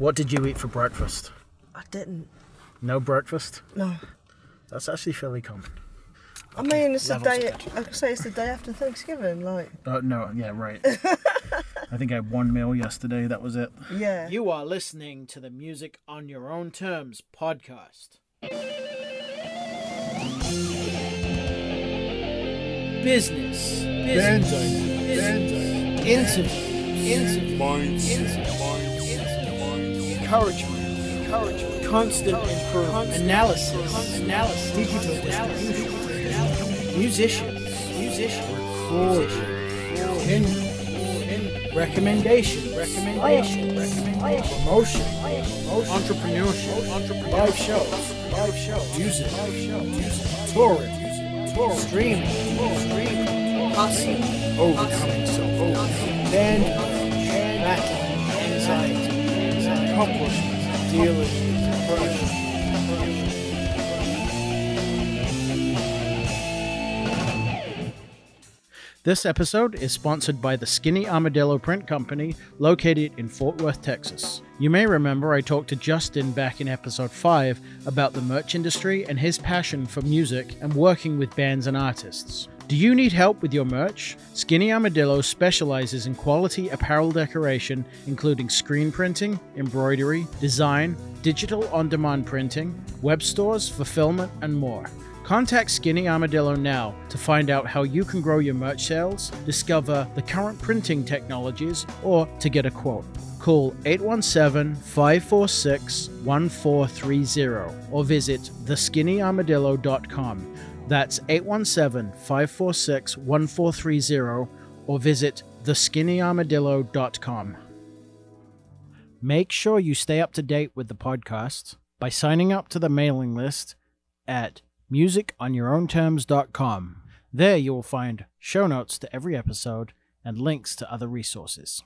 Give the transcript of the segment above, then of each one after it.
What did you eat for breakfast? I didn't. No breakfast? No. That's actually fairly common. I mean, it's the day. I could say it's the day after Thanksgiving. Like, Uh, no, yeah, right. I think I had one meal yesterday. That was it. yeah. You are listening to the Music on Your Own Terms podcast. Business, business, business, interviews, interviews, encouragement, encouragement, constant improvement, analysis, analysis, digital distribution, musicians, musicians, recording, recommendation, recommendation, recommendation, promotion, entrepreneurship, entrepreneurship, live shows, live shows, music, live shows, music, touring, touring, streaming, streaming, hustling, overcoming. Self, overcoming, band, battling, anxiety, accomplishment, dealing with. This episode is sponsored by the Skinny Armadillo Print Company, located in Fort Worth, Texas. You may remember I talked to Justin back in episode 5 about the merch industry and his passion for music and working with bands and artists. Do you need help with your merch? Skinny Armadillo specializes in quality apparel decoration, including screen printing, embroidery, design, digital on demand printing, web stores, fulfillment, and more. Contact Skinny Armadillo now to find out how you can grow your merch sales, discover the current printing technologies, or to get a quote. Call 817 546 1430 or visit theskinnyarmadillo.com. That's 817 546 1430 or visit theskinnyarmadillo.com. Make sure you stay up to date with the podcast by signing up to the mailing list at musiconyourownterms.com. There you will find show notes to every episode and links to other resources.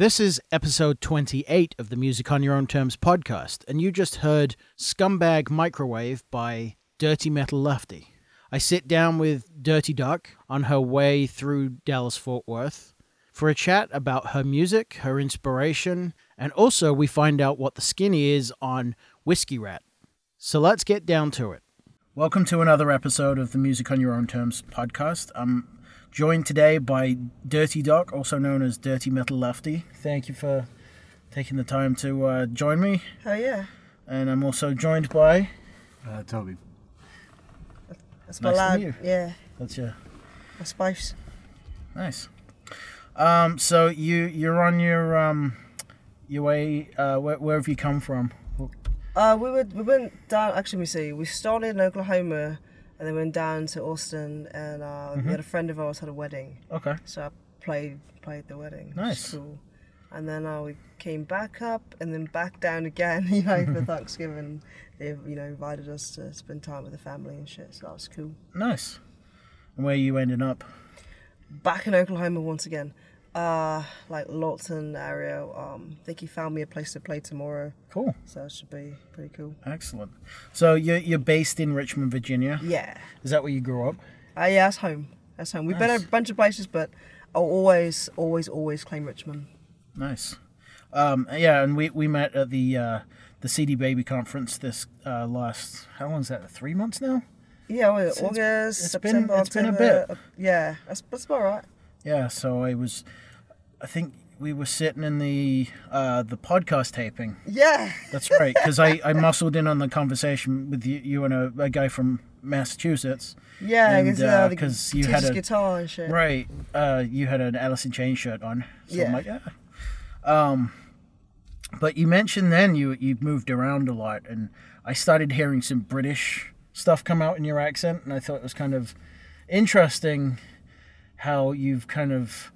This is episode 28 of the Music on Your Own Terms podcast, and you just heard Scumbag Microwave by Dirty Metal Lefty. I sit down with Dirty Duck on her way through Dallas Fort Worth for a chat about her music, her inspiration, and also we find out what the skinny is on Whiskey Rat. So let's get down to it. Welcome to another episode of the Music on Your Own Terms podcast. I'm joined today by Dirty Doc, also known as Dirty Metal Lefty. Thank you for taking the time to uh, join me. Oh yeah, And I'm also joined by. Uh, Toby. that's my Nice to lad. meet you. Yeah, That's your my spouse. nice. Um, so you you're on your um your way. Uh, where, where have you come from? Uh, we would we went down. Actually, let me see. We started in Oklahoma, and then went down to Austin, and uh, Mm-hmm. we had a friend of ours had a wedding, Okay. so I played played the wedding. Nice. Cool. And then uh, we came back up, and then back down again. You know, for Thanksgiving, they you know invited us to spend time with the family and shit. So that was cool. Nice. And where are you ending up? Back in Oklahoma once again. Uh, like Lawton area. Um, I think he found me a place to play tomorrow, Cool. so it should be pretty cool. Excellent. So you're you're based in Richmond, Virginia. Yeah. Is that where you grew up? Uh, yeah, that's home. That's home. We've been Nice. a bunch of places, but I'll always, always, always claim Richmond. Nice. Um, yeah, and we, we met at the uh, the CD Baby conference this uh, last how long is that? Three months now. Yeah, It's- August, it's been- September, it's been a bit. uh, yeah, that's that's about right. Yeah. So I was, I think we were sitting in the uh, the podcast taping. Yeah, That's right, because I, I muscled in on the conversation with you, you and a, a guy from Massachusetts. yeah, because uh, uh, you had a- guitar and shit. Right. Uh, you had an Alice in Chains shirt on. So I'm like, yeah. Um, but you mentioned then you you moved around a lot, and I started hearing some British stuff come out in your accent, and I thought it was kind of interesting how you've kind of,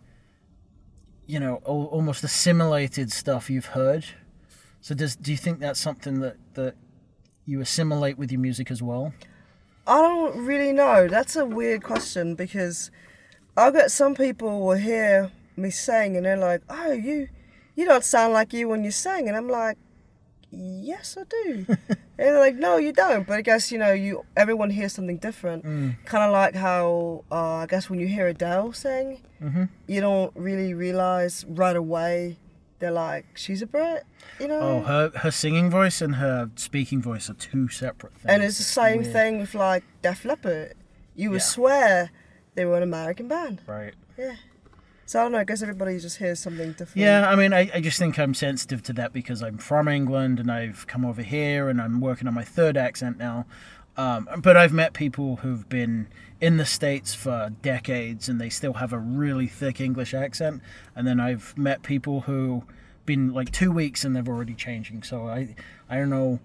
you know, al- almost assimilated stuff you've heard. So does do you think that's something that that you assimilate with your music as well? I don't really know. That's a weird question because I bet some people will hear me sing and they're like, "Oh, you, you don't sound like you when you sing," and I'm like, "Yes, I do." and they're like, "No, you don't." But I guess you know, you everyone hears something different. Mm. Kind of like how uh, I guess when you hear Adele sing, Mhm. you don't really realize right away. They're like, "She's a Brit," you know. Oh, her her singing voice and her speaking voice are two separate things. And it's the same weird. thing with like Def Leppard. You would Yeah. swear they were an American band. Right. Yeah. So I don't know. I guess everybody just hears something different. Yeah, I mean, I, I just think I'm sensitive to that because I'm from England and I've come over here and I'm working on my third accent now. Um, but I've met people who've been in the States for decades and they still have a really thick English accent. And then I've met people who have been like two weeks and they're already changing. So I, I don't know.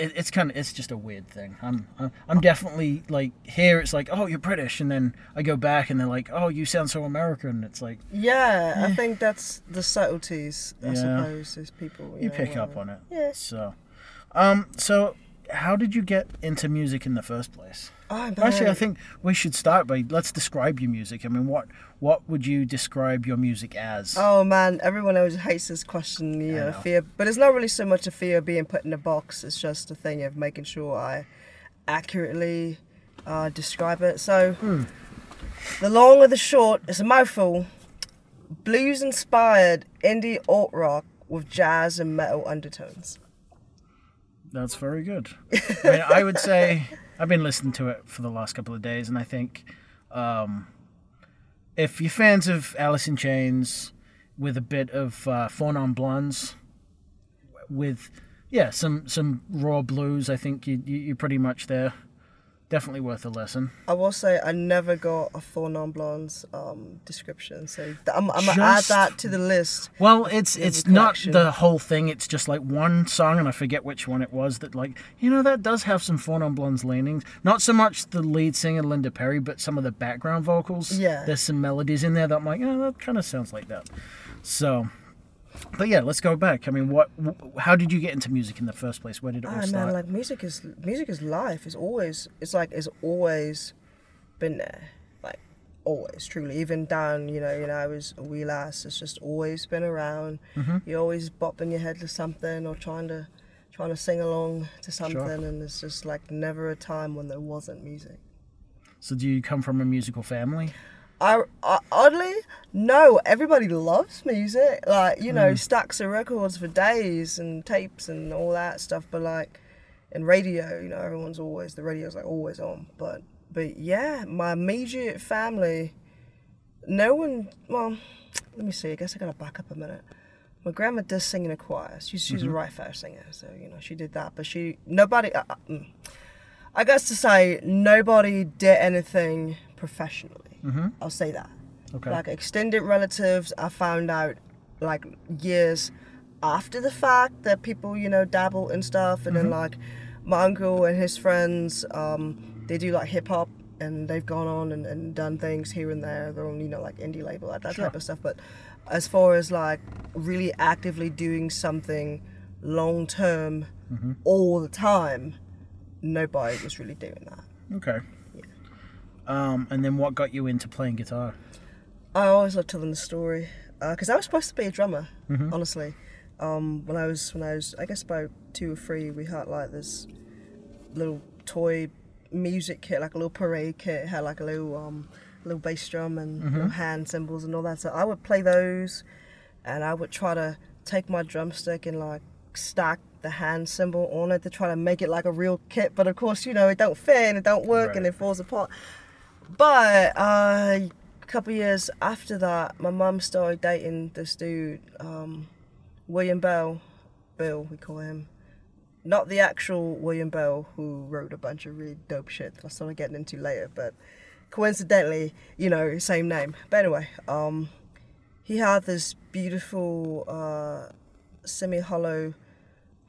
It, it's kind of it's just a weird thing. I'm I'm- I'm definitely like here. It's like oh you're British, and then I go back and they're like oh you sound so American. It's like Yeah, I think that's the subtleties. I Yeah. suppose is people. you know, pick up on it. Yeah. So, um, so how did you get into music in the first place? Oh. Actually, I think we should start by let's describe your music. I mean, what what would you describe your music as? Oh man, everyone always hates this question. You know, know. fear, but it's not really so much a fear of being put in a box. It's just a thing of making sure I accurately uh, describe it. So, Hmm. the long or the short, it's a mouthful. Blues inspired indie alt rock with jazz and metal undertones. That's very good. I mean, I would say I've been listening to it for the last couple of days, and I think um, if you're fans of Alice in Chains with a bit of uh, Four Non Blondes, with yeah some some raw blues, I think you, you you're pretty much there. Definitely worth a listen. I will say I never got a four non blondes um, description, so th- I'm, I'm gonna add that to the list. Well, it's it's a not the whole thing. It's just like one song, and I forget which one it was. That like you know that does have some Four Non Blondes leanings. Not so much the lead singer Linda Perry, but some of the background vocals. Yeah. there's some melodies in there that I'm like, oh, that kind of sounds like that. So, but yeah, let's go back. I mean, what? How did you get into music in the first place? Where did it all Ah start? man, like music is music is life. It's always it's like it's always been there. Like always truly even down you know you know I was a wee lass it's just always been around you're always bopping your head to something or trying to trying to sing along to something and it's just like never a time when there wasn't music So do you come from a musical family? I, I oddly no everybody loves music. Like you know stacks of records for days and tapes and all that stuff but like in radio you know everyone's always the radio's like always on. But but yeah my immediate family no one well let me see i guess i gotta back up a minute. My grandma does sing in a choir. She's, she's a right fair singer so you know she did that but she nobody uh, uh, mm. i guess to say nobody did anything professionally. Mm-hmm. I'll say that. Okay. like extended relatives i found out like years after the fact that people you know dabble in stuff and then mm-hmm. like my uncle and his friends um they do like hip-hop and they've gone on and, and done things here and there. Their own you know like indie label like that Sure. type of stuff. But as far as like really actively doing something long term mm-hmm. all the time nobody was really doing that. Okay. Um, and then what got you into playing guitar? I always love telling the story because I was supposed to be a drummer. Honestly, um, when I was when I was I guess about two or three, we had like this little toy music kit, like a little parade kit. It had like a little um, little bass drum and little hand cymbals and all that. So I would play those, and I would try to take my drumstick and like stack the hand cymbal on it to try to make it like a real kit. But of course, you know, it don't fit and it don't work and it falls apart. But uh, a couple years after that, my mum started dating this dude, um, William Bell. Bill, we call him. Not the actual William Bell who wrote a bunch of really dope shit that I started getting into later, but coincidentally, you know, same name. But anyway, um, he had this beautiful uh, semi-hollow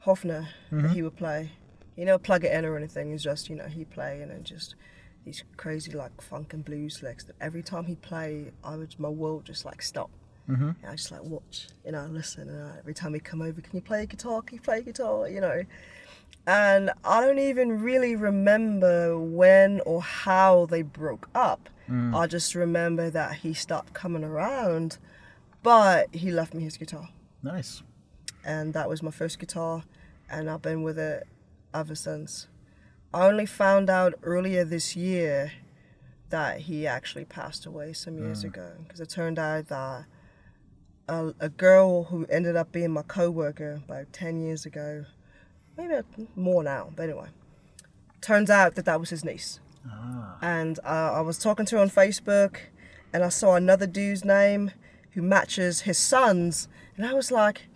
Hofner that he would play. You know, plug it in or anything. It's just you know he play and then just these crazy like funk and blues licks that every time he play, I would my world just like stop. Mm-hmm. And I just like watch, you know, listen. And uh, every time he come over, can you play guitar? Can you play guitar? You know. And I don't even really remember when or how they broke up. I just remember that he stopped coming around, but he left me his guitar Nice. and that was my first guitar, and I've been with it ever since. I only found out earlier this year that he actually passed away some years ago. Because it turned out that a, a girl who ended up being my co-worker about 10 years ago maybe more now but anyway turns out that that was his niece. And uh, i was talking to her on facebook and i saw another dude's name who matches his son's and i was like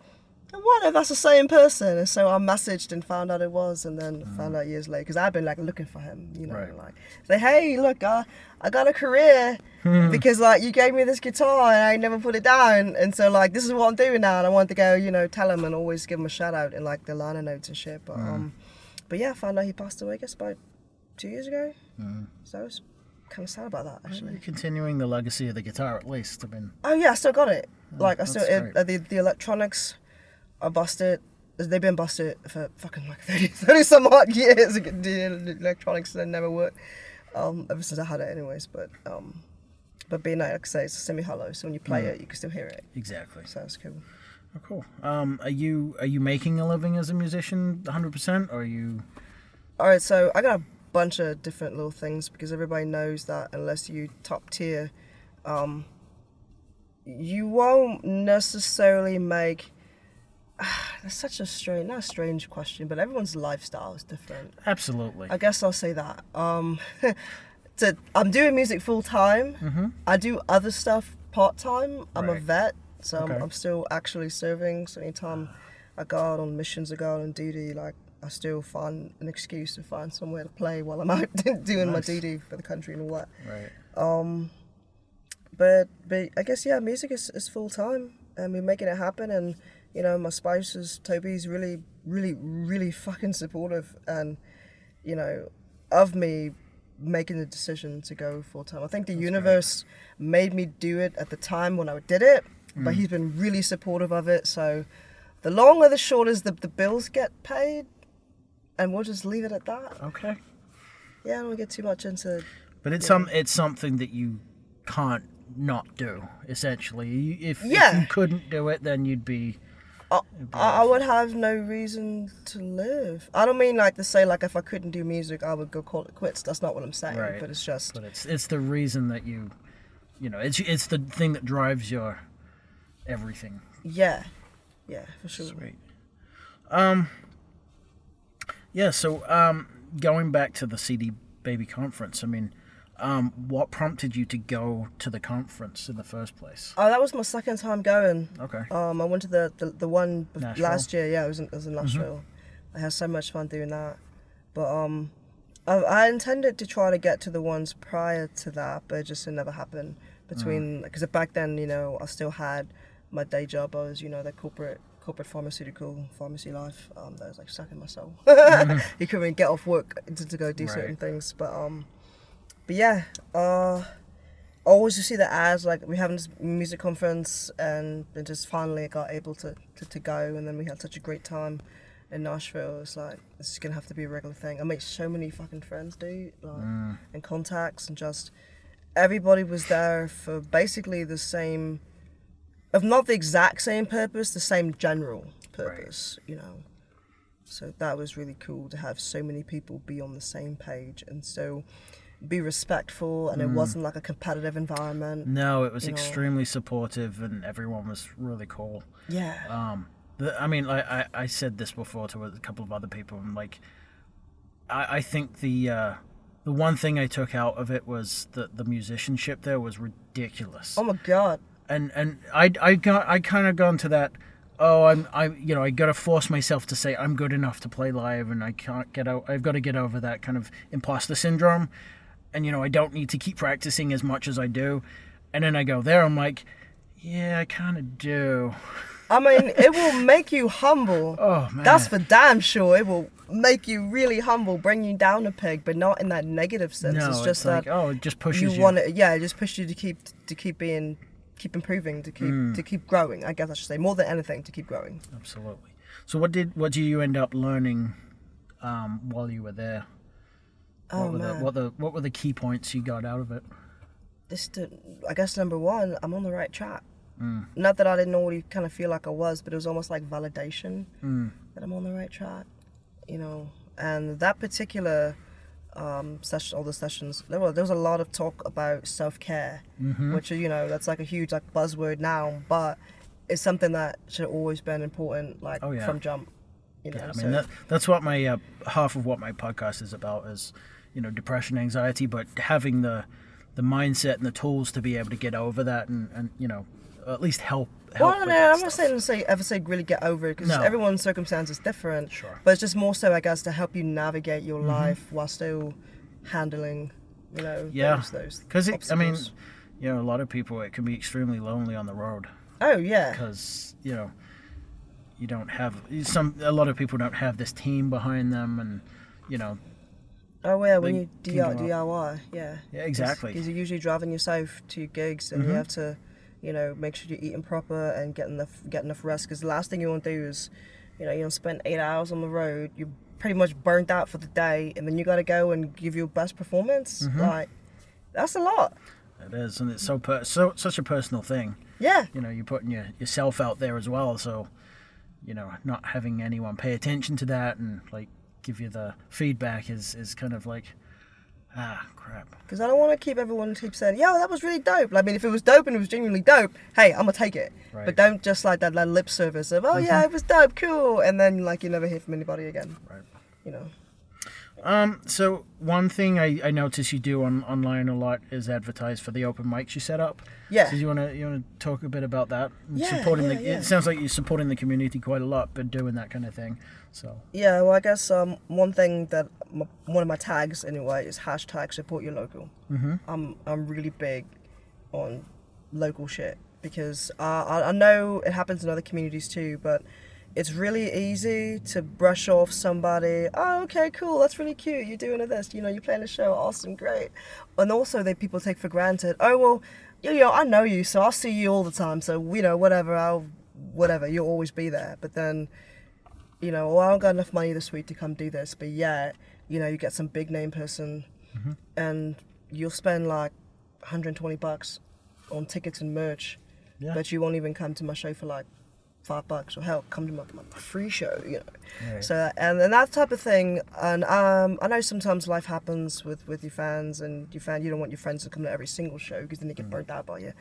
what if that's the same person? And so I messaged and found out it was, and then found out years later because I've been like looking for him, you know, Right. like say, hey, look, I, I got a career because like you gave me this guitar and I never put it down, and so like this is what I'm doing now, and I wanted to go, you know, tell him and always give him a shout out in like the liner notes and shit. But um, but yeah, I found out he passed away, I guess about two years ago. So I was kind of sad about that actually. You're continuing the legacy of the guitar at least. I mean, Oh yeah, I still got it. like I still it, uh, the the electronics are busted. They've been busted for fucking like 30, 30 some odd years. The electronics they never worked. Um, ever since I had it, anyways. But um, but being like I say, it's a semi hollow, so when you play it, you can still hear it. exactly. So that's cool. Oh, cool. Um, are you are you making a living as a musician 100 percent or are you? All right, so I got a bunch of different little things because everybody knows that unless you top tier, um, you won't necessarily make. That's such a strange, not a strange question, but everyone's lifestyle is different. Absolutely. I guess I'll say that. Um, to, I'm doing music full time. I do other stuff part time. I'm a vet, so Okay. I'm, I'm still actually serving. So anytime I go out on missions or go out on duty, like I still find an excuse to find somewhere to play while I'm out doing my duty for the country and all that. Right. But but I guess yeah, music is, is full time, and we're making it happen. And you know, my spouse is Toby's really really really fucking supportive, and you know, of me making the decision to go full time. I think the universe made me do it at the time when I did it, but mm. he's been really supportive of it. So the long or the short is the the bills get paid, and we'll just leave it at that. Okay. Yeah, I don't get too much into But it's some it's something that you can't not do. Essentially, if, if you couldn't do it, then you'd be. I, I would have no reason to live. I don't mean like to say like if I couldn't do music, I would go call it quits. That's not what I'm saying. Right. But it's just But it's it's the reason that you, you know, it's it's the thing that drives your everything. yeah, yeah, for sure. Sweet. Um. Yeah. So, um, going back to the CD Baby conference, I mean, um, what prompted you to go to the conference in the first place? Oh, that was my second time going. Okay. Um, I went to the the, the one Nashville? last year. Yeah, it was in, it was in Nashville. I had so much fun doing that. But um, I, I intended to try to get to the ones prior to that, but it just never happened. Between because back then, you know, I still had my day job. I was, you know, the corporate corporate pharmaceutical pharmacy life. Um, that was like sucking my soul. you couldn't even get off work to, to go do certain things. But um, but yeah, uh, always to see the ads like we having this music conference and then just finally got able to, to, to go and then we had such a great time in Nashville. It's like this is gonna have to be a regular thing. I made so many fucking friends, dude, like and contacts and just everybody was there for basically the same if not the exact same purpose, the same general purpose, you know. So that was really cool to have so many people be on the same page and so be respectful and it wasn't like a competitive environment. No, it was You know. extremely supportive, and everyone was really cool. Yeah. Um, the, I mean, like I, I said this before to a couple of other people, and like, I, I think the uh, the one thing I took out of it was that the musicianship there was ridiculous. oh my god. and and I I got I kind of gone to that. Oh, I'm I you know I got to force myself to say I'm good enough to play live, and I can't get out. I've got to get over that kind of imposter syndrome, and you know I don't need to keep practicing as much as I do, and then I go there. I'm like, yeah, I kind of do. I mean, it will make you humble. Oh man, That's for damn sure. It will make you really humble, bring you down a peg, but not in that negative sense. no. it's It's, just like that oh, it just pushes you you. want it. Yeah, it just push you to keep to keep being, keep improving, to keep Hmm. to keep growing. I guess I should say more than anything to keep growing. Absolutely. So what did what did you end up learning um, while you were there? What Oh were man, the what the what were the key points you got out of it? this I guess number one, I'm on the right track. Mm. Not that I didn't already kind of feel like I was, but it was almost like validation Mm. that I'm on the right track. You know, and that particular um, session, all the sessions, there was there was a lot of talk about self care, Mm-hmm. which you know that's like a huge like buzzword now, but it's something that should always been important, like Oh, yeah. from jump. You know, Yeah, I so- mean that, that's what my uh, half of what my podcast is about is, you know, depression, anxiety, but having the the mindset and the tools to be able to get over that and, and you know, at least help. help Well, no, I'm not stuff. saying to say ever say really get over it because No. everyone's circumstance is different. Sure. But it's just more so, I guess, to help you navigate your Mm-hmm. life while still handling, you know, Yeah, those because it I mean, you know, a lot of people it can be extremely lonely on the road oh yeah, because you know, you don't have some. A lot of people don't have this team behind them, and you know, oh yeah, when you DIY, yeah, yeah, exactly. Because you're usually driving yourself to your gigs, and Mhm. you have to, you know, make sure you're eating proper and get enough get enough rest. Because the last thing you want to do is, you know, you don't spend eight hours on the road. You're pretty much burnt out for the day, and then you got to go and give your best performance. Mhm. Like, that's a lot. It is, and it's so per- so such a personal thing. Yeah. you know you're putting your, yourself out there as well so you know not having anyone pay attention to that and like give you the feedback is is kind of like ah crap Because I don't want to keep everyone keep saying, "Yo, that was really dope." Like, I mean, if it was dope and it was genuinely dope, hey, I'm gonna take it. Right. But don't just like that, that lip service of, "Oh yeah, it was dope, cool," and then like you never hear from anybody again. Right. You know. Um so one thing i i notice you do on online a lot is advertise for the open mics you set up Yeah. so you want to you want to talk a bit about that Yeah, supporting yeah, the yeah. it sounds like you're supporting the community quite a lot but doing that kind of thing so Yeah. Well, I guess um one thing that m one of my tags anyway is hashtag support your local. mm-hmm. I'm I'm really big on local shit because uh, I I know it happens in other communities too, but it's really easy to brush off somebody. Oh, okay, cool. That's really cute. You're doing this. You know, you're playing a show. Awesome, great. And also, they people take for granted. Oh well, you know, I know you, so I'll see you all the time. So you know, whatever. I'll whatever. You'll always be there. But then, you know, well, I don't got enough money this week to come do this. But yeah, you know, you get some big name person, mm-hmm. and you'll spend like 120 bucks on tickets and merch, Yeah. but you won't even come to my show for like five bucks or hell, come to my, my free show, you know. Right. So and, and that type of thing, and um, I know sometimes life happens with with your fans, and your fan you don't want your friends to come to every single show because then they get burnt out by you.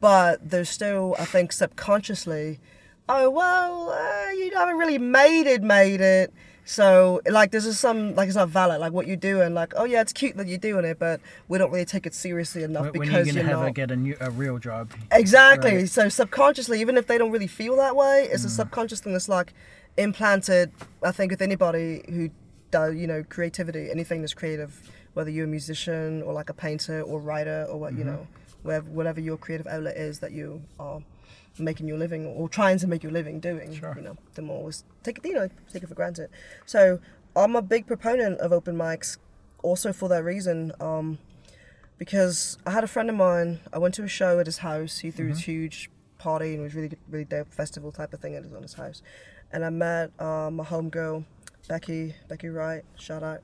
But there's still, I think, subconsciously, oh well, uh, you haven't really made it, made it. So like this is some like it's not valid like what you're doing like oh yeah it's cute that you're doing it but we don't really take it seriously enough when, when because are you gonna you're have not get a new a real job? Exactly. Right. So subconsciously, even if they don't really feel that way, Mm. it's a subconscious thing that's like implanted. I think with anybody who does, you know, creativity, anything that's creative, whether you're a musician or like a painter or writer or what you Mm-hmm. know, wherever whatever your creative outlet is that you are making your living or trying to make your living doing. Sure. You know, the more always take it, you know, take it for granted. So I'm a big proponent of open mics, also for that reason. Um, because I had a friend of mine. I went to a show at his house. He threw this huge party and it was really, really dope festival type of thing at his, on his house. And I met uh, my homegirl, Becky, Becky Wright. Shout out,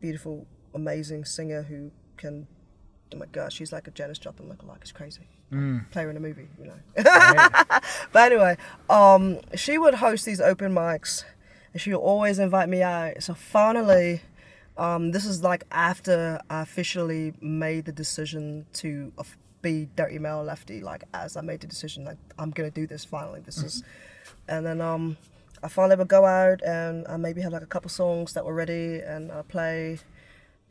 beautiful, amazing singer who can. Oh my gosh, she's like a Janis Joplin lookalike. It's crazy. Play her in a movie, you know. but anyway, um, she would host these open mics, and she would always invite me out. So finally, um, this is like after I officially made the decision to be Dirty Male Lefty. Like as I made the decision, like I'm gonna do this finally. This is, and then um, I finally would go out and I maybe had like a couple songs that were ready, and I play.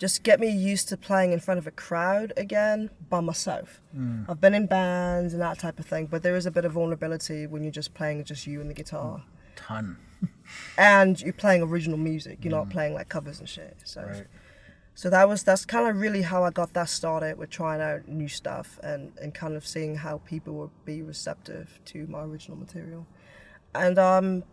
Just get me used to playing in front of a crowd again by myself. I've been in bands and that type of thing, but there is a bit of vulnerability when you're just playing just you and the guitar Ton. and you're playing original music. You're not playing like covers and shit. So, Right. so that was that's kind of really how I got that started with trying out new stuff and and kind of seeing how people would be receptive to my original material, and um,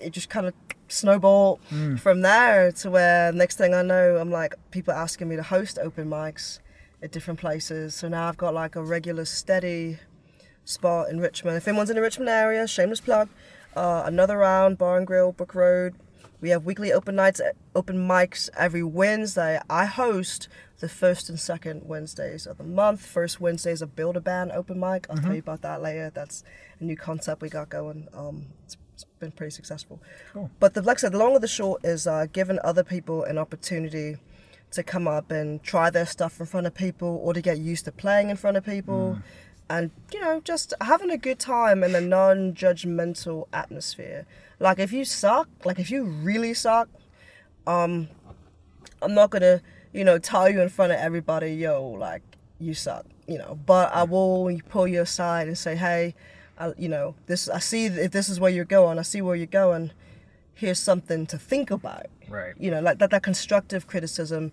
it just kind of snowballed from there to where next thing I know, I'm like people asking me to host open mics at different places. So now I've got like a regular steady spot in Richmond. If anyone's in the Richmond area, shameless plug. Uh, another round, Bar and Grill, Brook Road. We have weekly open nights, open mics every Wednesday. I host the first and second Wednesdays of the month. First Wednesday is a Build a Band open mic. I'll tell you about that later. That's a new concept we got going. Um, it's, it's been pretty successful. Cool. But the, like I said, the long of the short is uh, giving other people an opportunity to come up and try their stuff in front of people or to get used to playing in front of people and you know just having a good time in a non-judgmental atmosphere like if you suck like if you really suck um i'm not gonna you know tell you in front of everybody yo like you suck you know but i will pull you aside and say hey I, you know this i see if this is where you're going i see where you're going here's something to think about Right. you know like that that constructive criticism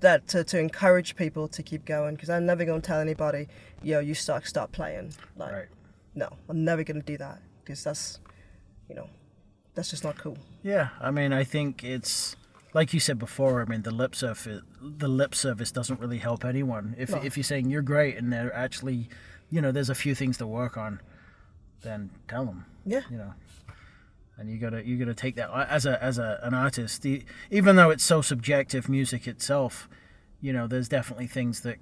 that to, to encourage people to keep going because i'm never going to tell anybody yo you suck stop playing like Right. no i'm never going to do that because that's you know that's just not cool Yeah, I mean, I think it's like you said before. I mean, the lip service, the lip service doesn't really help anyone. If No. if you're saying you're great and they're actually, you know, there's a few things to work on, then tell them. yeah You know, and you gotta you gotta take that as a as a an artist. The, even though it's so subjective, music itself, you know, there's definitely things that,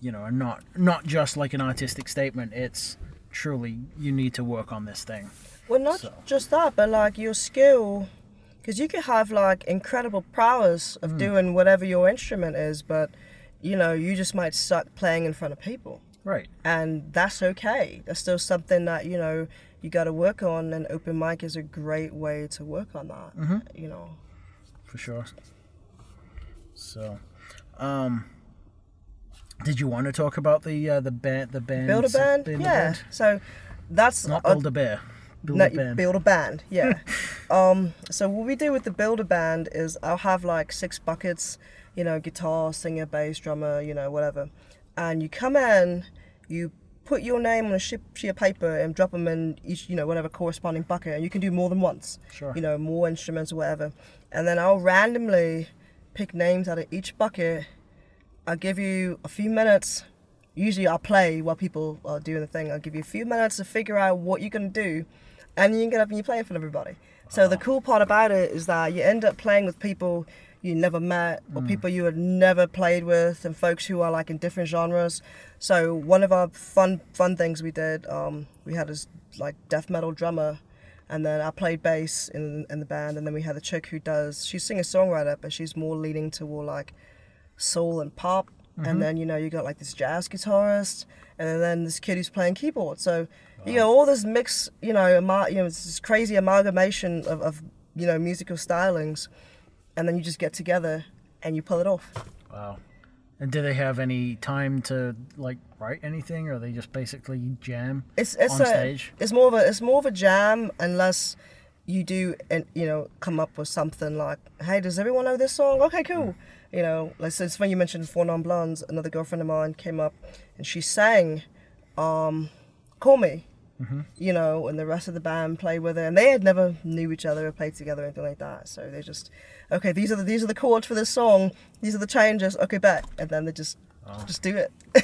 you know, are not not just like an artistic statement. It's truly you need to work on this thing. Well, not So- just that, but like your skill, because you could have like incredible prowess of hmm. doing whatever your instrument is, but you know, you just might suck playing in front of people. Right. And that's okay. That's still something that, you know, you got to work on, and open mic is a great way to work on that. Mm-hmm. You know, for sure. So, um, did you want to talk about the uh, the band the band build a band, yeah. So that's not build a bear, build no, a band. build a band, yeah. um, so what we do with the build a band is I'll have like six buckets, you know, guitar, singer, bass, drummer, you know, whatever, and you come in, you put your name on a sheet sheet of paper and drop them in each, you know, whatever corresponding bucket, and you can do more than once. Sure. You know, more instruments or whatever, and then I'll randomly pick names out of each bucket. I'll give you a few minutes. Usually, I'll play while people are doing the thing. I'll give you a few minutes to figure out what you're gonna do, and you can get up and you play in front of everybody. So the ah. cool part about it is that you end up playing with people you never met or people you had never played with and folks who are like in different genres. So one of our fun fun things we did, um, we had this like death metal drummer and then I played bass in in the band and then we had the chick who does she's singer songwriter but she's more leaning toward like soul and pop. And then you know you got like this jazz guitarist and then this kid who's playing keyboard. So you know all this mix you know ama- you know it's this crazy amalgamation of, of you know musical stylings and then you just get together and you pull it off. Wow. And do they have any time to like write anything, or they just basically jam it's it's on a, stage? it's more of a it's more of a jam unless you do and you know come up with something like hey does everyone know this song? Okay cool. You know like so it's when you mentioned four non blondes. Another girlfriend of mine came up and she sang um call me you know and the rest of the band played with her and they had never knew each other or played together or anything like that. So they just okay these are the these are the chords for this song. These are the changes. Okay bet. And then they just just do it.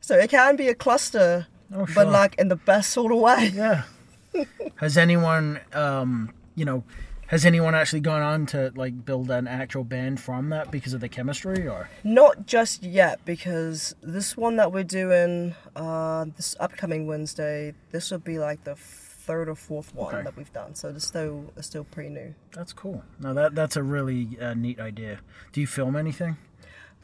So it can be a cluster Oh, sure. but like in the best sort of way. Yeah. has anyone, um, you know, has anyone actually gone on to like build an actual band from that because of the chemistry, or Not just yet, because this one that we're doing uh, this upcoming Wednesday, this will be like the third or fourth one Okay. that we've done. So it's still it's still pretty new. that's cool. No, that that's a really uh, neat idea. Do you film anything?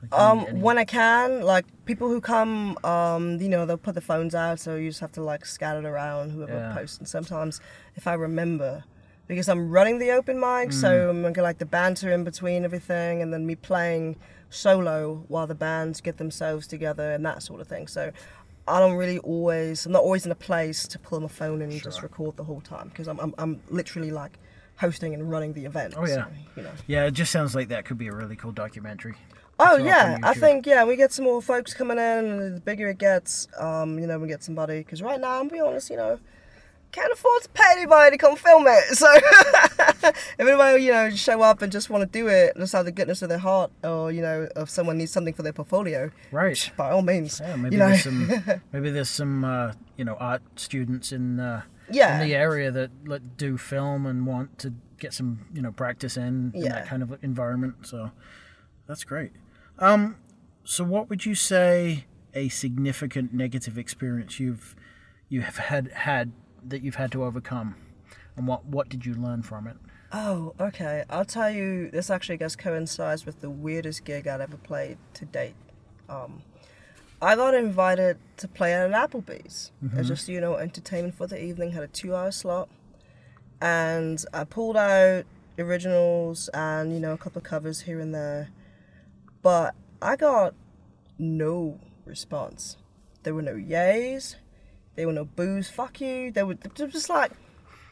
Like, Um, any- when I can, like people who come, um, you know, they'll put the phones out, so you just have to like scatter it around whoever Yeah. posts. And sometimes, if I remember, because I'm running the open mic, Mm. so I'm gonna like the banter in between everything, and then me playing solo while the bands get themselves together and that sort of thing. So. I don't really always. I'm not always in a place to pull my phone in and just record the whole time because I'm, I'm I'm literally like hosting and running the event. Oh, yeah. so, you know. yeah, it just sounds like that could be a really cool documentary. Oh yeah, I think yeah, we get some more folks coming in, and the bigger it gets, um, you know, we get somebody. Because right now, I'm be honest, you know, can't afford to pay anybody to come film it. So if anybody, you know, show up and just want to do it, just out of the goodness of their heart, or you know, if someone needs something for their portfolio, Right. by all means, Yeah, maybe you know, there's some maybe there's some uh, you know art students in uh, Yeah. in the area that like, do film and want to get some you know practice in, in that kind of environment. So that's great. Um, so what would you say a significant negative experience you've you have had had that you've had to overcome, and what what did you learn from it? Oh, okay. I'll tell you. This actually, I guess, coincides with the weirdest gig I'd ever played to date. Um, I got invited to play at an Applebee's. It's just you know entertainment for the evening. Had a two-hour slot, and I pulled out originals and you know a couple of covers here and there, but I got no response. There were no yays. There were no booze. Fuck you. There were it was just like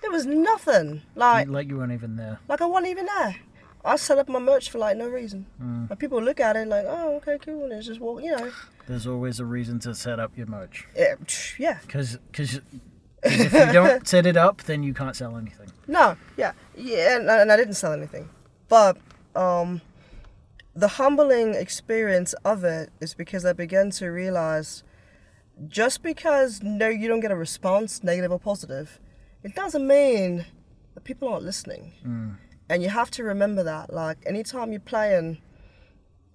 there was nothing. Like like you weren't even there. like I wasn't even there. I set up my merch for like no reason. Mm. And people look at it like, oh, okay, cool, and it's just walk, you know, There's always a reason to set up your merch. yeah, yeah, Because if you don't set it up, then you can't sell anything. no, yeah, yeah, and, and I didn't sell anything, but um, the humbling experience of it is because I began to realize, just because no, you don't get a response, negative or positive, it doesn't mean that people aren't listening. Mm. And you have to remember that. Like, anytime you're playing,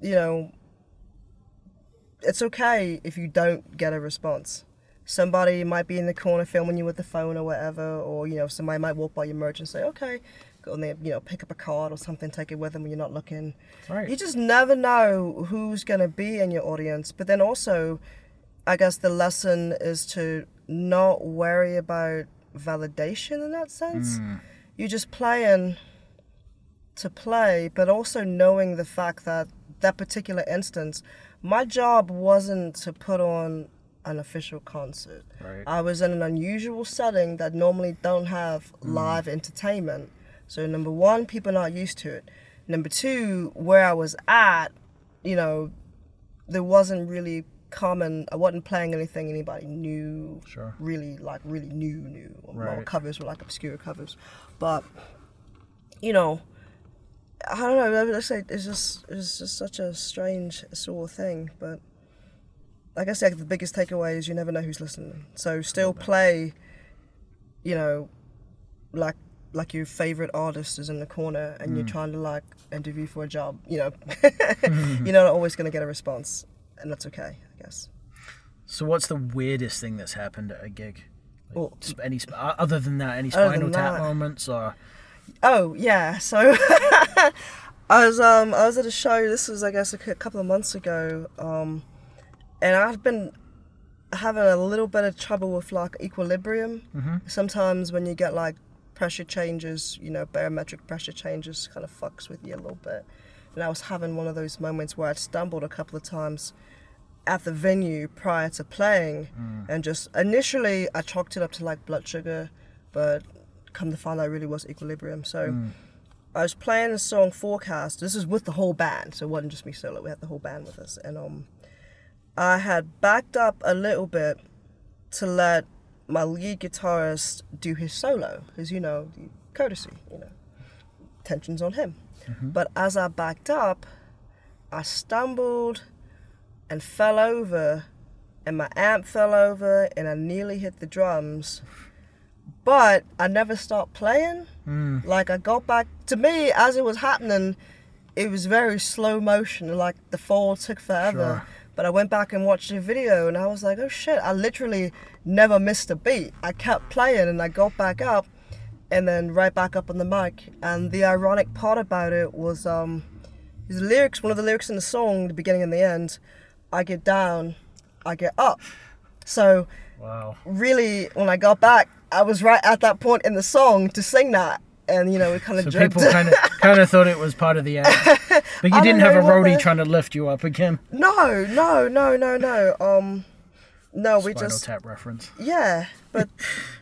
you know, it's okay if you don't get a response. Somebody might be in the corner filming you with the phone or whatever, or, you know, somebody might walk by your merch and say, okay, go and they, you know, pick up a card or something, take it with them when you're not looking. Right. You just never know who's going to be in your audience. But then also, I guess the lesson is to not worry about validation in that sense. Hmm. You're just playing to play, but also knowing the fact that that particular instance, my job wasn't to put on an official concert. Right. I was in an unusual setting that normally don't have hmm. live entertainment. So number one, people are not used to it. Number two, where I was at, you know, there wasn't really common. I wasn't playing anything anybody knew. Sure. Really, like really new, new. Right. covers were like obscure covers, but you know, I don't know. Let's say it's just it's just such a strange sort of thing. But I guess like the biggest takeaway is you never know who's listening. So still play, you know, like like your favorite artist is in the corner and you're mm. trying to like interview for a job, you know, you're not always gonna get a response, and that's okay, I guess. So what's the weirdest thing that's happened at a gig? Like, Well- sp- any other than that, any spinal tap that. moments or Oh yeah, so I was um I was at a show. This was I guess a couple of months ago, um, and I've been having a little bit of trouble with like equilibrium. Mm-hmm. Sometimes when you get like pressure changes, you know, barometric pressure changes, kind of fucks with you a little bit. And I was having one of those moments where I'd stumbled a couple of times at the venue prior to playing, mm. and just initially I chalked it up to like blood sugar, but come to find out it really was equilibrium. So. Mm. I was playing the song Forecast. This is with the whole band, so it wasn't just me solo. We had the whole band with us, and um, I had backed up a little bit to let my lead guitarist do his solo, because you know, the courtesy, you know, tensions on him. Mm-hmm. But as I backed up, I stumbled and fell over, and my amp fell over, and I nearly hit the drums. But I never stopped playing. Like I got back to me as it was happening, it was very slow motion. Like the fall took forever. Sure. But I went back and watched the video and I was like, oh shit, I literally never missed a beat. I kept playing and I got back up and then right back up on the mic. And the ironic part about it was um the lyrics, one of the lyrics in the song, the beginning and the end, I get down, I get up. So wow. really, when I got back, I was right at that point in the song to sing that, and you know, it kind of So people kind of kind of thought it was part of the act, but you didn't have a roadie the- trying to lift you up again. no, no, no, no, no. Um, no, we Spinal just tap reference. yeah, but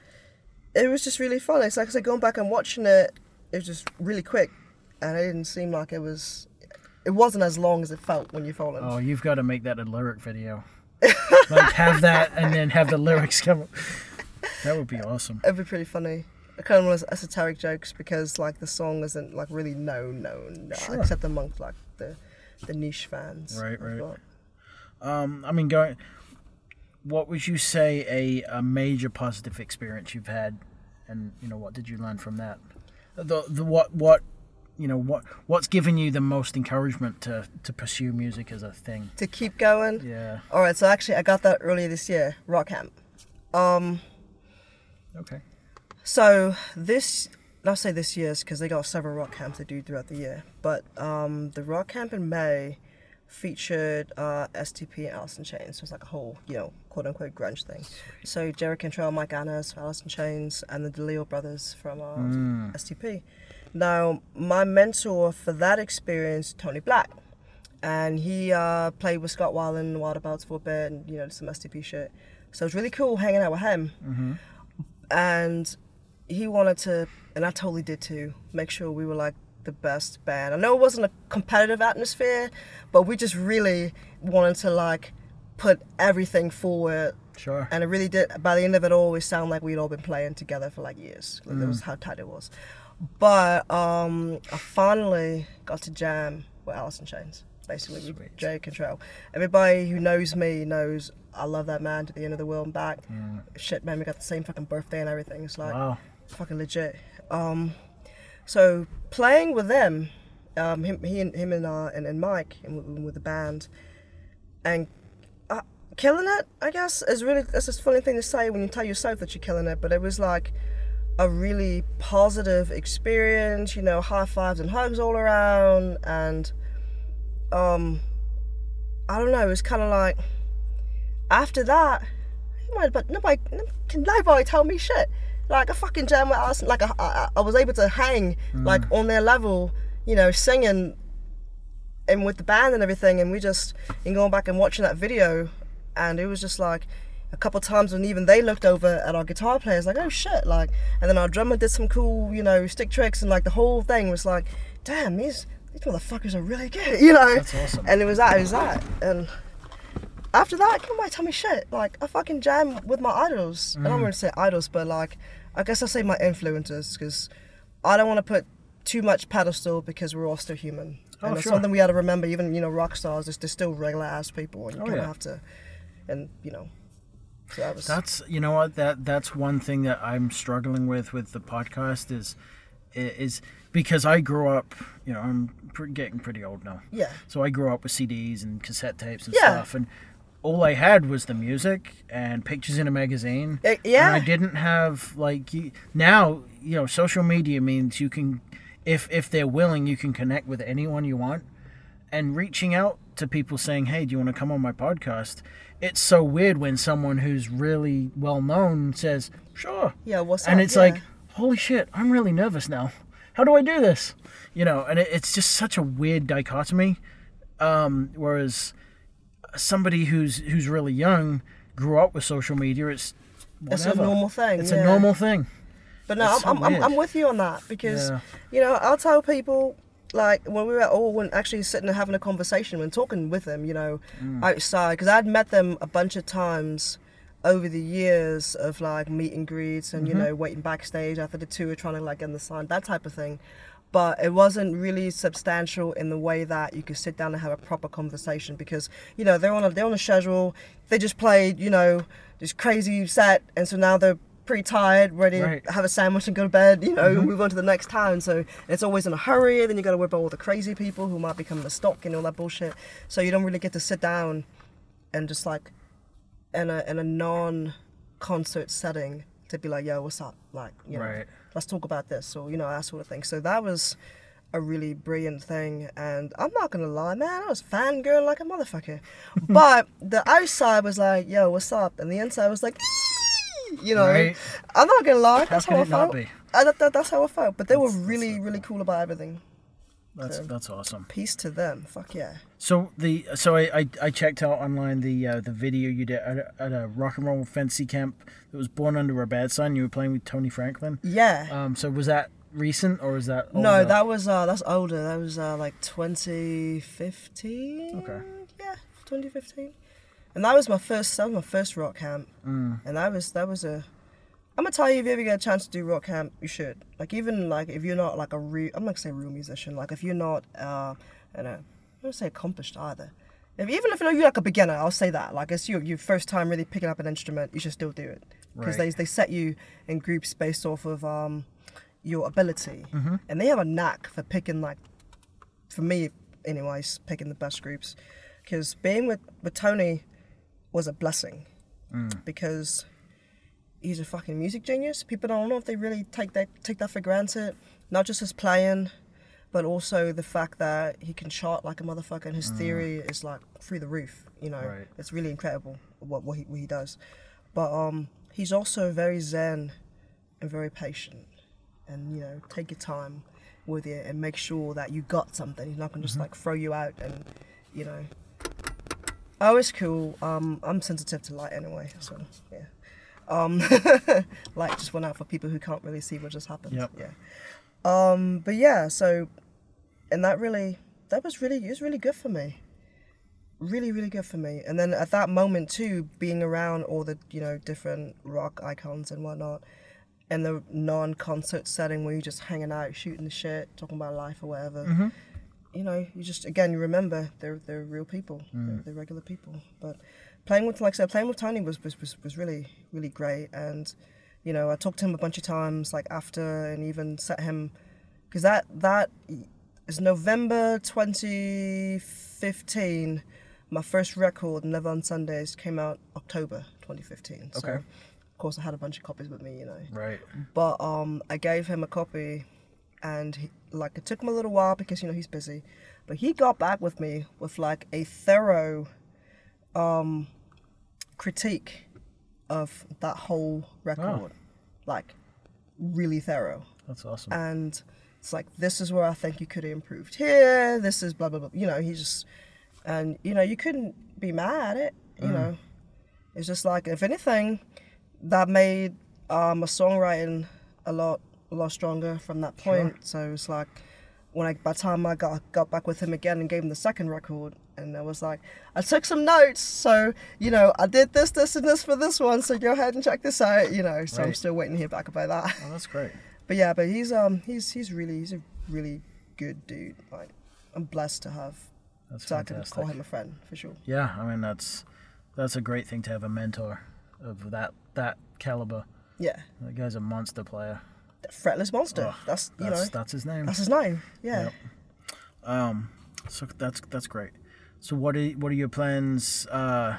it was just really fun. It's like I said, going back and watching it, it was just really quick, and it didn't seem like it was. It wasn't as long as it felt when you fallen. Oh, you've got to make that a lyric video. like have that and then have the lyrics come. up. That would be awesome. It'd be pretty funny. I kind of want esoteric jokes because like the song isn't like really known, known, Sure. except amongst like the the niche fans. Right, right. got. Um, I mean, going. What would you say a, a major positive experience you've had, and you know what did you learn from that? The the what what, you know what what's given you the most encouragement to to pursue music as a thing? To keep going. Yeah. All right, so actually, I got that earlier this year, Rock Camp. Um, Okay. so this, I'll say this year's because they got several rock camps they do throughout the year. But um, the rock camp in May featured uh, STP and Alice in Chains. So it's like a whole, you know, quote unquote grunge thing. So Jerry Cantrell, Mike Inez Alice in Chains, and the DeLeo brothers from um, STP. Now, my mentor for that experience, Tony Black. And he uh, played with Scott Weiland and Wildabouts for a bit and, you know, some STP shit. So it was really cool hanging out with him and he wanted to and i totally did too make sure we were like the best band i know it wasn't a competitive atmosphere but we just really wanted to like put everything forward Sure. and it really did by the end of it all it sounded like we'd all been playing together for like years like, that was how tight it was but um i finally got to jam with alice in chains. Basically with Jerry Cantrell everybody who knows me knows i love that man to the end of the world and back. Shit man we got the same fucking birthday and everything. It's like Wow. fucking legit. Um so playing with them um him he and him and uh and, and mike and with, with the band and uh, killing it i guess is really that's a funny thing to say when you tell yourself that you're killing it but it was like a really positive experience you know high fives and hugs all around and um i don't know it was kind of like after that nobody, but nobody can nobody tell me shit. Like a fucking jam with like I, I, I was able to hang like on their level you know singing and with the band and everything and we just and going back and watching that video and it was just like a couple times when even they looked over at our guitar players like oh shit like and then our drummer did some cool you know stick tricks and like the whole thing was like damn these these motherfuckers are really good you know That's awesome. and it was that it was that and after that, come on, tell me shit. Like, I fucking jam with my idols. and I don't mm. want to say idols, but like, I guess I'll say my influencers because I don't want to put too much pedestal because we're all still human. Oh, and it's sure. something we got to remember. Even you know, rock stars, they're, they're still regular ass people, and you Oh, kind of yeah. have to, and you know, So that was That's you know what that that's one thing that I'm struggling with with the podcast is is because I grew up you know I'm getting pretty old now. Yeah, so I grew up with CDs and cassette tapes and Yeah. stuff and all I had was the music and pictures in a magazine. Eh, yeah. and I didn't have like you, now you know social media means you can if if they're willing you can connect with anyone you want. And reaching out to people saying hey do you want to come on my podcast it's so weird when someone who's really well known says sure yeah. What's and up? it's Yeah. like holy shit i'm really nervous now how do i do this you know and it, it's just such a weird dichotomy um, whereas somebody who's who's really young grew up with social media it's it's a normal thing. it's yeah. a normal thing But no, I'm, I'm. I'm with you on that because, Yeah. you know, I'll tell people, like, when we were all actually sitting and having a conversation and talking with them, you know, Mm. outside, because I'd met them a bunch of times over the years of like meet and greets and, you Mm-hmm. know, waiting backstage after the tour, trying to like get in the sign, that type of thing. But it wasn't really substantial in the way that you could sit down and have a proper conversation because, you know, they're on a, they're on a schedule. They just played, you know, this crazy set. And so now they're pretty tired, ready Right. to have a sandwich and go to bed, you know, mm-hmm. move on to the next town. So it's always in a hurry. Then you got to worry about all the crazy people who might be coming to stock and all that bullshit. So you don't really get to sit down and just like in a in a non concert setting to be like, yo, what's up? Like, you know, Right. let's talk about this or you know that sort of thing. So that was a really brilliant thing, and I'm not gonna lie, man, I was fangirling like a motherfucker. but the outside was like, yo, what's up? And the inside was like, you know, Right. I'm not gonna lie, that's how I felt. I, that, that, that's how I felt. But they were That's- that's really, really cool about everything. that's So- that's awesome Peace to them. Fuck yeah. so the so I, I, I checked out online the uh, the video you did at a, at a rock and roll fantasy camp that was born under a bad sign you were playing with Tony Franklin Yeah. um so was that recent or was that no, that was uh that's older. That was uh like 2015. Okay. Yeah, 2015. And that was my first. That was my first rock camp. Mm. And that was that was a. I'm gonna tell you if you ever get a chance to do rock camp, you should. Like even like if you're not like a real, I'm not gonna say real musician. Like if you're not, uh, I don't know, I don't wanna say accomplished either. If, even if you're like a beginner, I'll say that. Like it's your your first time really picking up an instrument, you should still do it because Right. they they set you in groups based off of um your ability, and they have a knack for picking like, for me, anyways, picking the best groups. Because being with with Tony was a blessing mm. because he's a fucking music genius. People don't know if they really take that take that for granted. Not just his playing, but also the fact that he can chart like a motherfucker, and his mm. theory is like through the roof. You know, Right. it's really incredible what what he, what he does. But um, he's also very zen and very patient, and you know, take your time with it and make sure that you got something. He's not gonna just mm-hmm. like throw you out and you know. Oh, it's cool. Um, I'm sensitive to light anyway, so yeah. Um, light just went out for people who can't really see what just happened. Yep. Yeah. Um, but yeah, so, and that really, that was really, it was really good for me. Really, really good for me. And then at that moment too, being around all the you know different rock icons and whatnot, and the non-concert setting where you're just hanging out, shooting the shit, talking about life or whatever. You know, you just again you remember they're they're real people, they're, they're regular people. But playing with like I said, playing with Tony was was, was, was really really great. And you know, I talked to him a bunch of times like after, and even set him because that that is November 2015. My first record, Never on Sundays, came out October 2015. So, Okay. of course, I had a bunch of copies with me, you know. right But um, I gave him a copy, and he, like it took him a little while because you know he's busy, but he got back with me with like a thorough um, critique of that whole record, like really thorough that's awesome and it's like this is where I think you could have improved here. This is blah blah blah. You know, he just and you know you couldn't be mad at it. You know, it's just like if anything, that made um, my songwriting a lot a lot stronger from that point. So it's like when I by the time I got got back with him again and gave him the second record. And I was like, I took some notes, so you know, I did this, this, and this for this one. So go ahead and check this out, you know. So I'm still waiting to hear back about that. oh, that's great But yeah, but he's um he's he's really he's a really good dude. Like I'm blessed to have that's so I can call him a friend for sure. Yeah, I mean that's that's a great thing to have a mentor of that that caliber. Yeah, That guy's a monster player. Fretless monster. Oh, that's you that's, know that's his name. that's his name. Yeah. Yep. Um, so that's that's great. So what are what are your plans? Uh,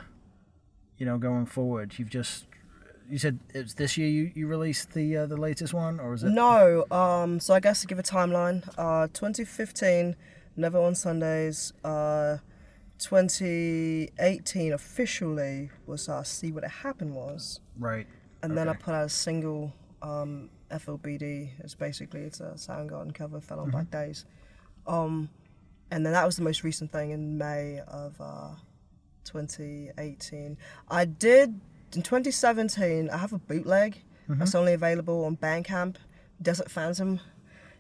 you know, going forward. You've just you said it's this year you, you released the uh, the latest one, or is it? No, um, so I guess to give a timeline, uh, 2015, Never on Sundays. Uh, 2018 officially was uh, See What It Happened Was, Right. and then I put out a single, um, FLBD. It's basically it's a Soundgarden cover, Fell on Black Days. Um, and then that was the most recent thing in May of uh, 2018. I did in 2017. I have a bootleg that's only available on Bandcamp, Desert Phantom.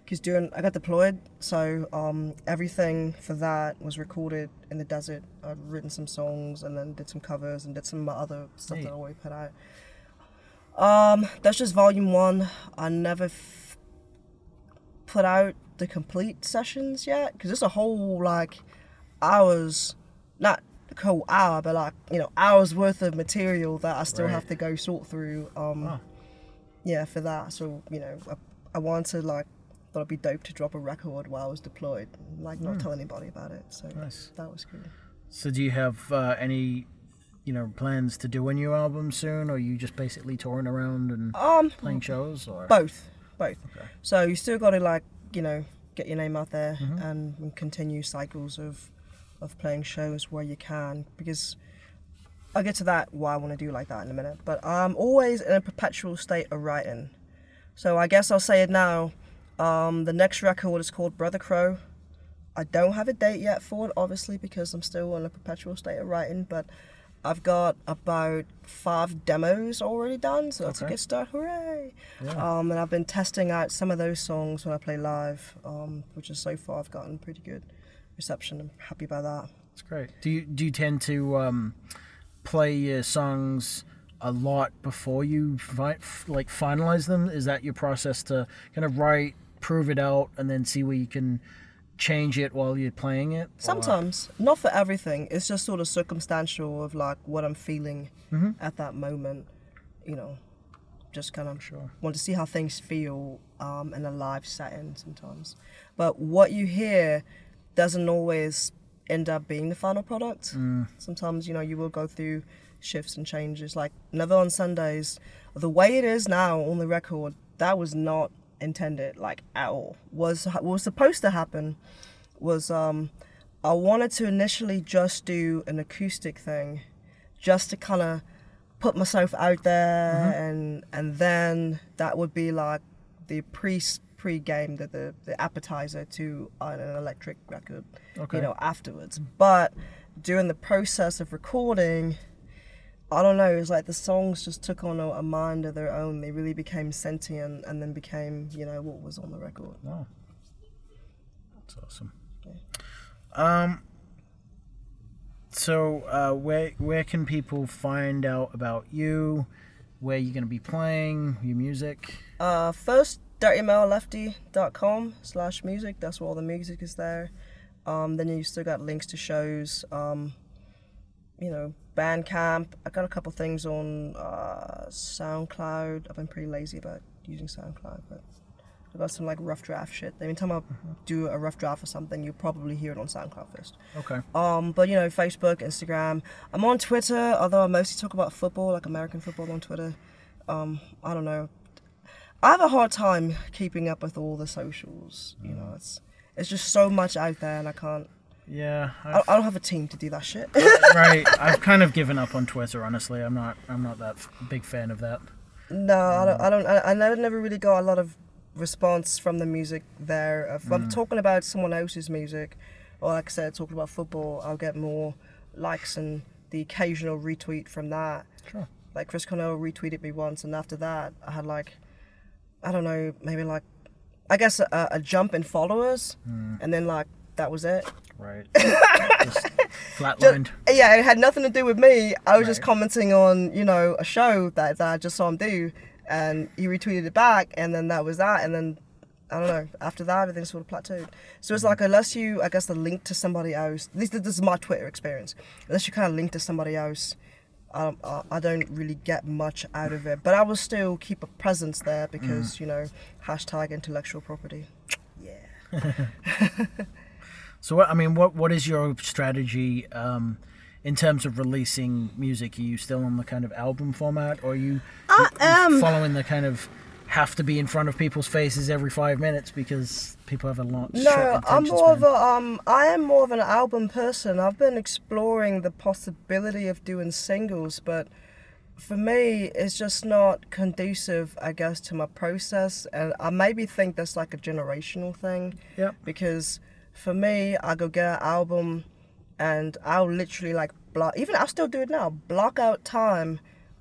Because during I got deployed, so um, everything for that was recorded in the desert. I'd written some songs and then did some covers and did some other stuff Neat. that I already put out. Um, that's just volume one. I never f- put out the complete sessions yet because it's a whole like hours, not a whole hour, but like you know hours worth of material that I still Right. have to go sort through. Um, Wow. yeah, for that. So you know, I, I wanted like thought it'd be dope to drop a record while I was deployed, like not tell anybody about it. So. Nice. that was cool. So do you have uh, any, you know, plans to do a new album soon, or are you just basically touring around and Um, playing shows, or both, both. Okay. So you still got to like you know get your name out there Mm-hmm. and, and continue cycles of of playing shows where you can because I'll get to that why I want to do like that in a minute. But I'm always in a perpetual state of writing. So I guess I'll say it now. Um, the next record is called Brother Crow. I don't have a date yet for it, obviously, because I'm still in a perpetual state of writing. But I've got about five demos already done, so that's a good start. Hooray! Yeah. Um, and I've been testing out some of those songs when I play live, um, which is so far I've gotten pretty good reception. I'm happy about that. That's great. Do you do you tend to um, play your songs a lot before you fi- f- like finalize them? Is that your process to kind of write, prove it out, and then see where you can change it while you're playing it? Or- Sometimes, not for everything. It's just sort of circumstantial of like what I'm feeling at that moment. You know, just kind of Sure. want to see how things feel um, in a live setting sometimes. But what you hear doesn't always end up being the final product. Sometimes, you know, you will go through shifts and changes. Like Never on Sundays, the way it is now on the record, that was not intended like at all. Was what was supposed to happen was um I wanted to initially just do an acoustic thing, just to kind of put myself out there, and and then that would be like the pre pre game, the, the the appetizer to an electric record, Okay. you know, afterwards. But during the process of recording, I don't know, it's like the songs just took on a, a mind of their own. They really became sentient, and then became, you know, what was on the record. Wow. That's awesome. Um. So, uh, where where can people find out about you? Where you're gonna be playing your music? Uh, first, dirtymetallefty.com slash music. That's where all the music is there. Um, then you still got links to shows. Um, you know, Bandcamp. I got a couple things on uh, SoundCloud. I've been pretty lazy about using SoundCloud, but I've got some like rough draft shit. Every time I do a rough draft or something, you'll probably hear it on SoundCloud first. Okay. Um, but you know, Facebook, Instagram. I'm on Twitter, although I mostly talk about football, like American football on Twitter. Um, I don't know. I have a hard time keeping up with all the socials. You know, it's it's just so much out there, and I can't. Yeah. I, I've, I don't have a team to do that shit. right. I've kind of given up on Twitter. Honestly, I'm not. I'm not that f- big fan of that. no, I don't. Um, I don't. I, I never, never really got a lot of response from the music there. If I'm mm. talking about someone else's music, or like I said, talking about football, I'll get more likes and the occasional retweet from that. Sure. like Chris Cornell retweeted me once, and after that, I had like, I don't know, maybe like, I guess a, a jump in followers, mm. and then like that was it. Right. just flatlined. Yeah, it had nothing to do with me. I was just commenting on, you know, a show that, that I just saw him do, and he retweeted it back, and then that was that, and then. I don't know. After that, everything sort of plateaued. So it's mm-hmm. like unless you, I guess, the link to somebody else. At least this is my Twitter experience. Unless you kind of link to somebody else, I, I, I don't really get much out of it. But I will still keep a presence there mm. because you know hashtag intellectual property. Yeah. So what I mean, what what is your strategy um, in terms of releasing music? Are you still on the kind of album format, or are you I am. following the kind of have to be in front of people's faces every five minutes because people have a lot. No, I'm more of span? a um. I am more of an album person. I've been exploring the possibility of doing singles, but for me, it's just not conducive, I guess, to my process. And I maybe think that's like a generational thing. Yep. Because for me, I go get an album, and I'll literally like block. Even I'll still do it now. Block out time,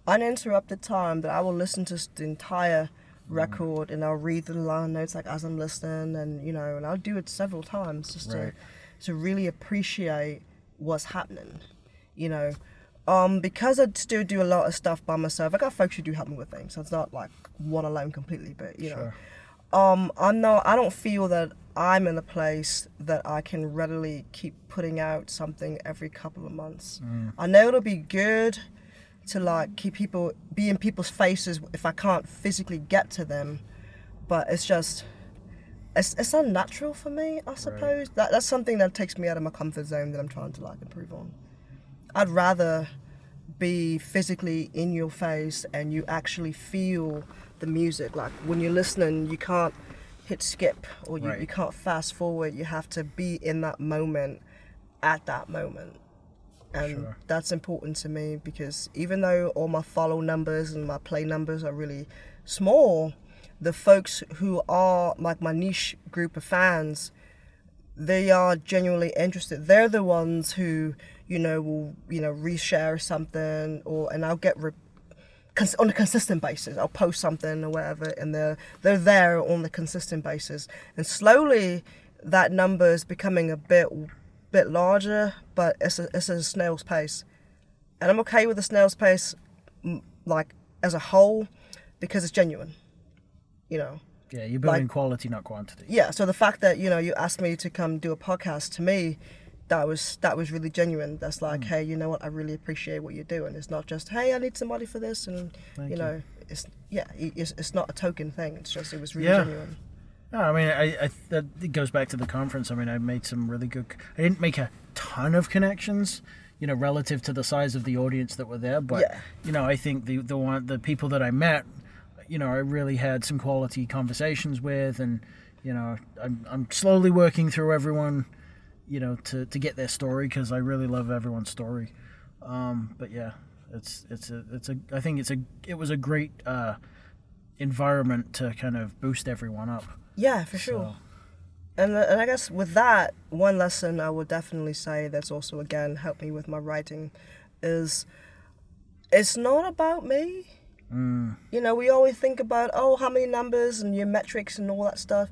uninterrupted time that I will listen to the entire record and I'll read the line notes like as I'm listening and you know and I'll do it several times just Right. to to really appreciate what's happening you know um because I still do a lot of stuff by myself I got folks who do help me with things so it's not like one alone completely but you know um I'm not I don't feel that I'm in a place that I can readily keep putting out something every couple of months. Mm. I know it'll be good to like keep people be in people's faces if I can't physically get to them but it's just it's, it's unnatural for me I suppose. That that's something that takes me out of my comfort zone that I'm trying to like improve on. I'd rather be physically in your face and you actually feel the music. Like when you're listening you can't hit skip or you, Right. you can't fast forward you have to be in that moment at that moment and Sure. that's important to me because even though all my follow numbers and my play numbers are really small the folks who are like my niche group of fans they are genuinely interested they're the ones who you know will you know reshare something or and i'll get re- on a consistent basis. I'll post something or whatever and they're they're there on a consistent basis. And slowly that number is becoming a bit bit larger but it's a, it's a snail's pace. And i'm okay with the snail's pace like as a whole because it's genuine you know? Yeah, you're building like- quality, not quantity. yeah so the fact that you know you asked me to come do a podcast to me that was that was really genuine that's like Mm. hey you know what i really appreciate what you're doing it's not just hey i need somebody for this and Thank you you. know it's yeah it's, it's not a token thing it's just it was really Yeah. genuine No, I mean, I, I that it goes back to the conference. I mean, I made some really good. I didn't make a ton of connections, you know, relative to the size of the audience that were there. But Yeah. you know, I think the the one the people that I met, you know, I really had some quality conversations with, and you know, I'm I'm slowly working through everyone, you know, to to get their story because I really love everyone's story. Um, but yeah, it's it's a it's a I think it's a it was a great uh, environment to kind of boost everyone up. yeah for sure So- and, uh, and i guess with that one lesson i would definitely say that's also again helped me with my writing is it's not about me Mm, You know, we always think about, oh, how many numbers and your metrics and all that stuff.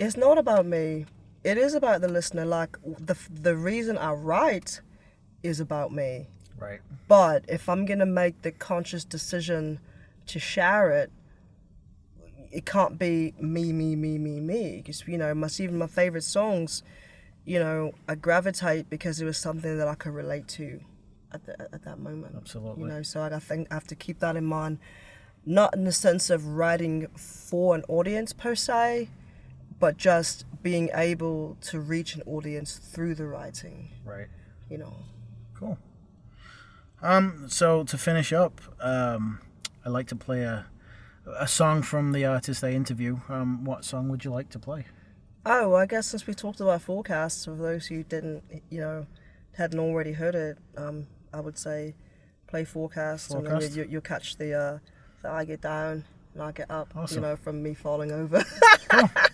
It's not about me. It is about the listener. Like, the, the reason I write is about me. right. But if I'm going to make the conscious decision to share it, it can't be me, me, me, me, me. Because, you know, my, even my favorite songs, you know, I gravitate because it was something that I could relate to at, the, at that moment. Absolutely. You know, so I think I have to keep that in mind. Not in the sense of writing for an audience per se, but just being able to reach an audience through the writing, Right. you know. Cool. Um. So to finish up, um, I like to play a a song from the artist I interview. Um, what song would you like to play? Oh, I guess since we talked about forecasts, for those who didn't, you know, hadn't already heard it, um, I would say play forecast, and then you, you, you'll catch the, uh, the I get down and I get up, Awesome. you know, from me falling over.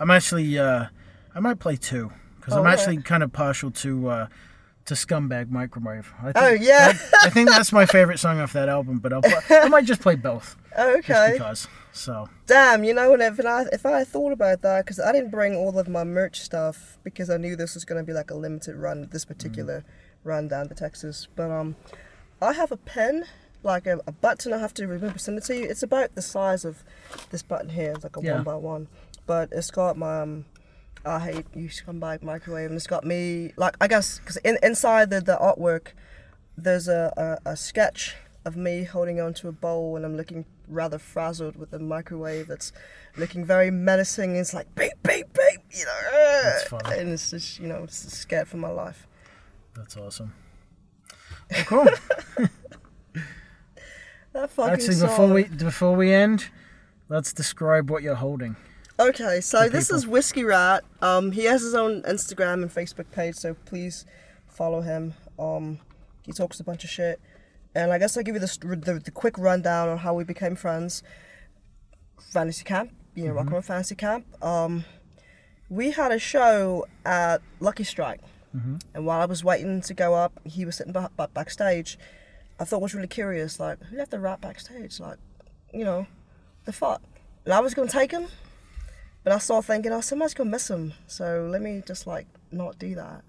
I'm actually. Uh, I might play two because Oh, I'm actually kind of partial to uh, to Scumbag Microwave. I think Oh, yeah. that- I think that's my favorite song off that album, but I'll I might just play both just okay. because. So Damn, you know, and if I, if I thought about that, because I didn't bring all of my merch stuff because I knew this was going to be like a limited run, this particular run down to Texas. But um, I have a pen, like a, a button I have to remember send it to you. It's about the size of this button here. It's like a Yeah. one by one. But it's got my, um, I hate you scumbag microwave, and it's got me, like, I guess, because in, inside the, the artwork, there's a, a, a sketch of me holding onto a bowl and I'm looking rather frazzled with a microwave that's looking very menacing. It's like beep beep beep, you know. Funny. And it's just you know, it's scared for my life. That's awesome. Well, cool. That fucking Actually, song. before we before we end, let's describe what you're holding. Okay, so this people. is Whiskey Rat. Um, he has his own Instagram and Facebook page, so please follow him. Um, he talks a bunch of shit, and I guess I'll give you the, the the quick rundown on how we became friends. Fantasy camp, you know, rock and roll fantasy camp. Um, we had a show at Lucky Strike, and while I was waiting to go up, he was sitting back, back backstage. I thought was really curious, like who left the rat backstage, like, you know, the fuck. And I was gonna take him, but I started thinking, oh, somebody's gonna miss him. So let me just like not do that.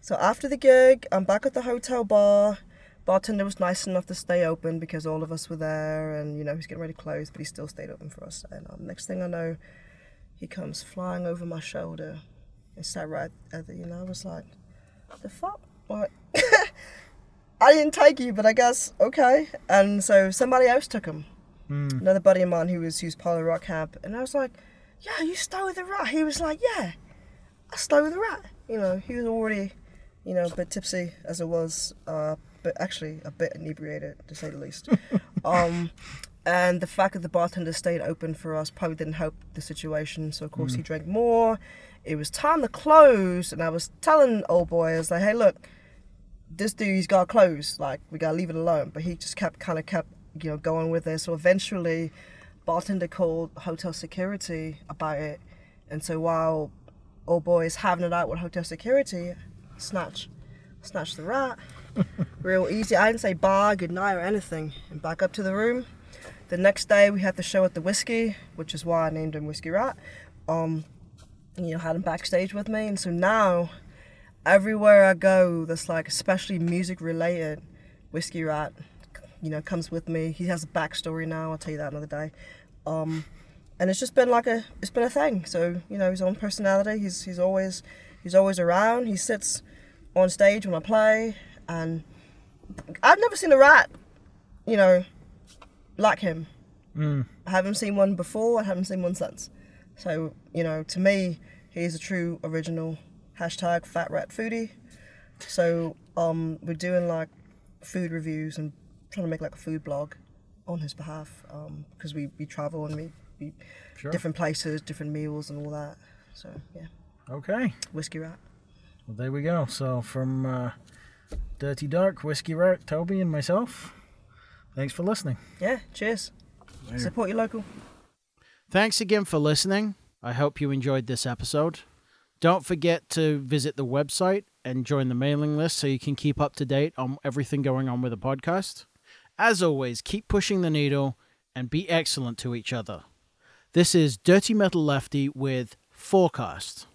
So after the gig, I'm back at the hotel bar. Bartender was nice enough to stay open because all of us were there, and you know he's getting ready to close, but he still stayed open for us. And um, next thing I know, he comes flying over my shoulder and sat right at the. You know, I was like, the fuck, what? I didn't take you, but I guess okay. And so somebody else took him. Another buddy of mine who was who's part of the rock camp, and I was like, "Yeah, you with the rat." He was like, "Yeah, I with the rat." You know, he was already, you know, a bit tipsy as it was, uh, but actually a bit inebriated to say the least. um, and the fact that the bartender stayed open for us probably didn't help the situation. So of course he drank more. It was time to close, and I was telling old boy, I was like, "Hey, look." this dude he's got to close like we gotta leave it alone but he just kept kind of kept you know going with it so eventually bartender called hotel security about it. And so while old boy is having it out with hotel security snatch snatch the rat. Real easy. I didn't say bye good night or anything. And back up to the room. The next day we had the show at the whiskey which is why i named him whiskey rat. Um you know had him backstage with me. And so now everywhere I go that's like especially music related, Whiskey Rat, you know, comes with me. He has a backstory now. I'll tell you that another day. Um, and it's just been like a it's been a thing. So you know, his own personality. He's he's always he's always around. He sits on stage when I play, and I've never seen a rat, you know, like him. Mm. I haven't seen one before. I haven't seen one since. So you know, to me, he's a true original. Hashtag Fat Rat Foodie. So um, we're doing like food reviews and trying to make like a food blog on his behalf because we, we travel and we, we Sure. different places, different meals and all that. So yeah, Okay. whiskey rat. Well, there we go. So from uh, Dirty Dark, Whiskey Rat, Toby, and myself, thanks for listening. Yeah, cheers. Support your local. Thanks again for listening. I hope you enjoyed this episode. Don't forget to visit the website and join the mailing list so you can keep up to date on everything going on with the podcast. As always, keep pushing the needle and be excellent to each other. This is Dirty Metal Lefty with Forecast.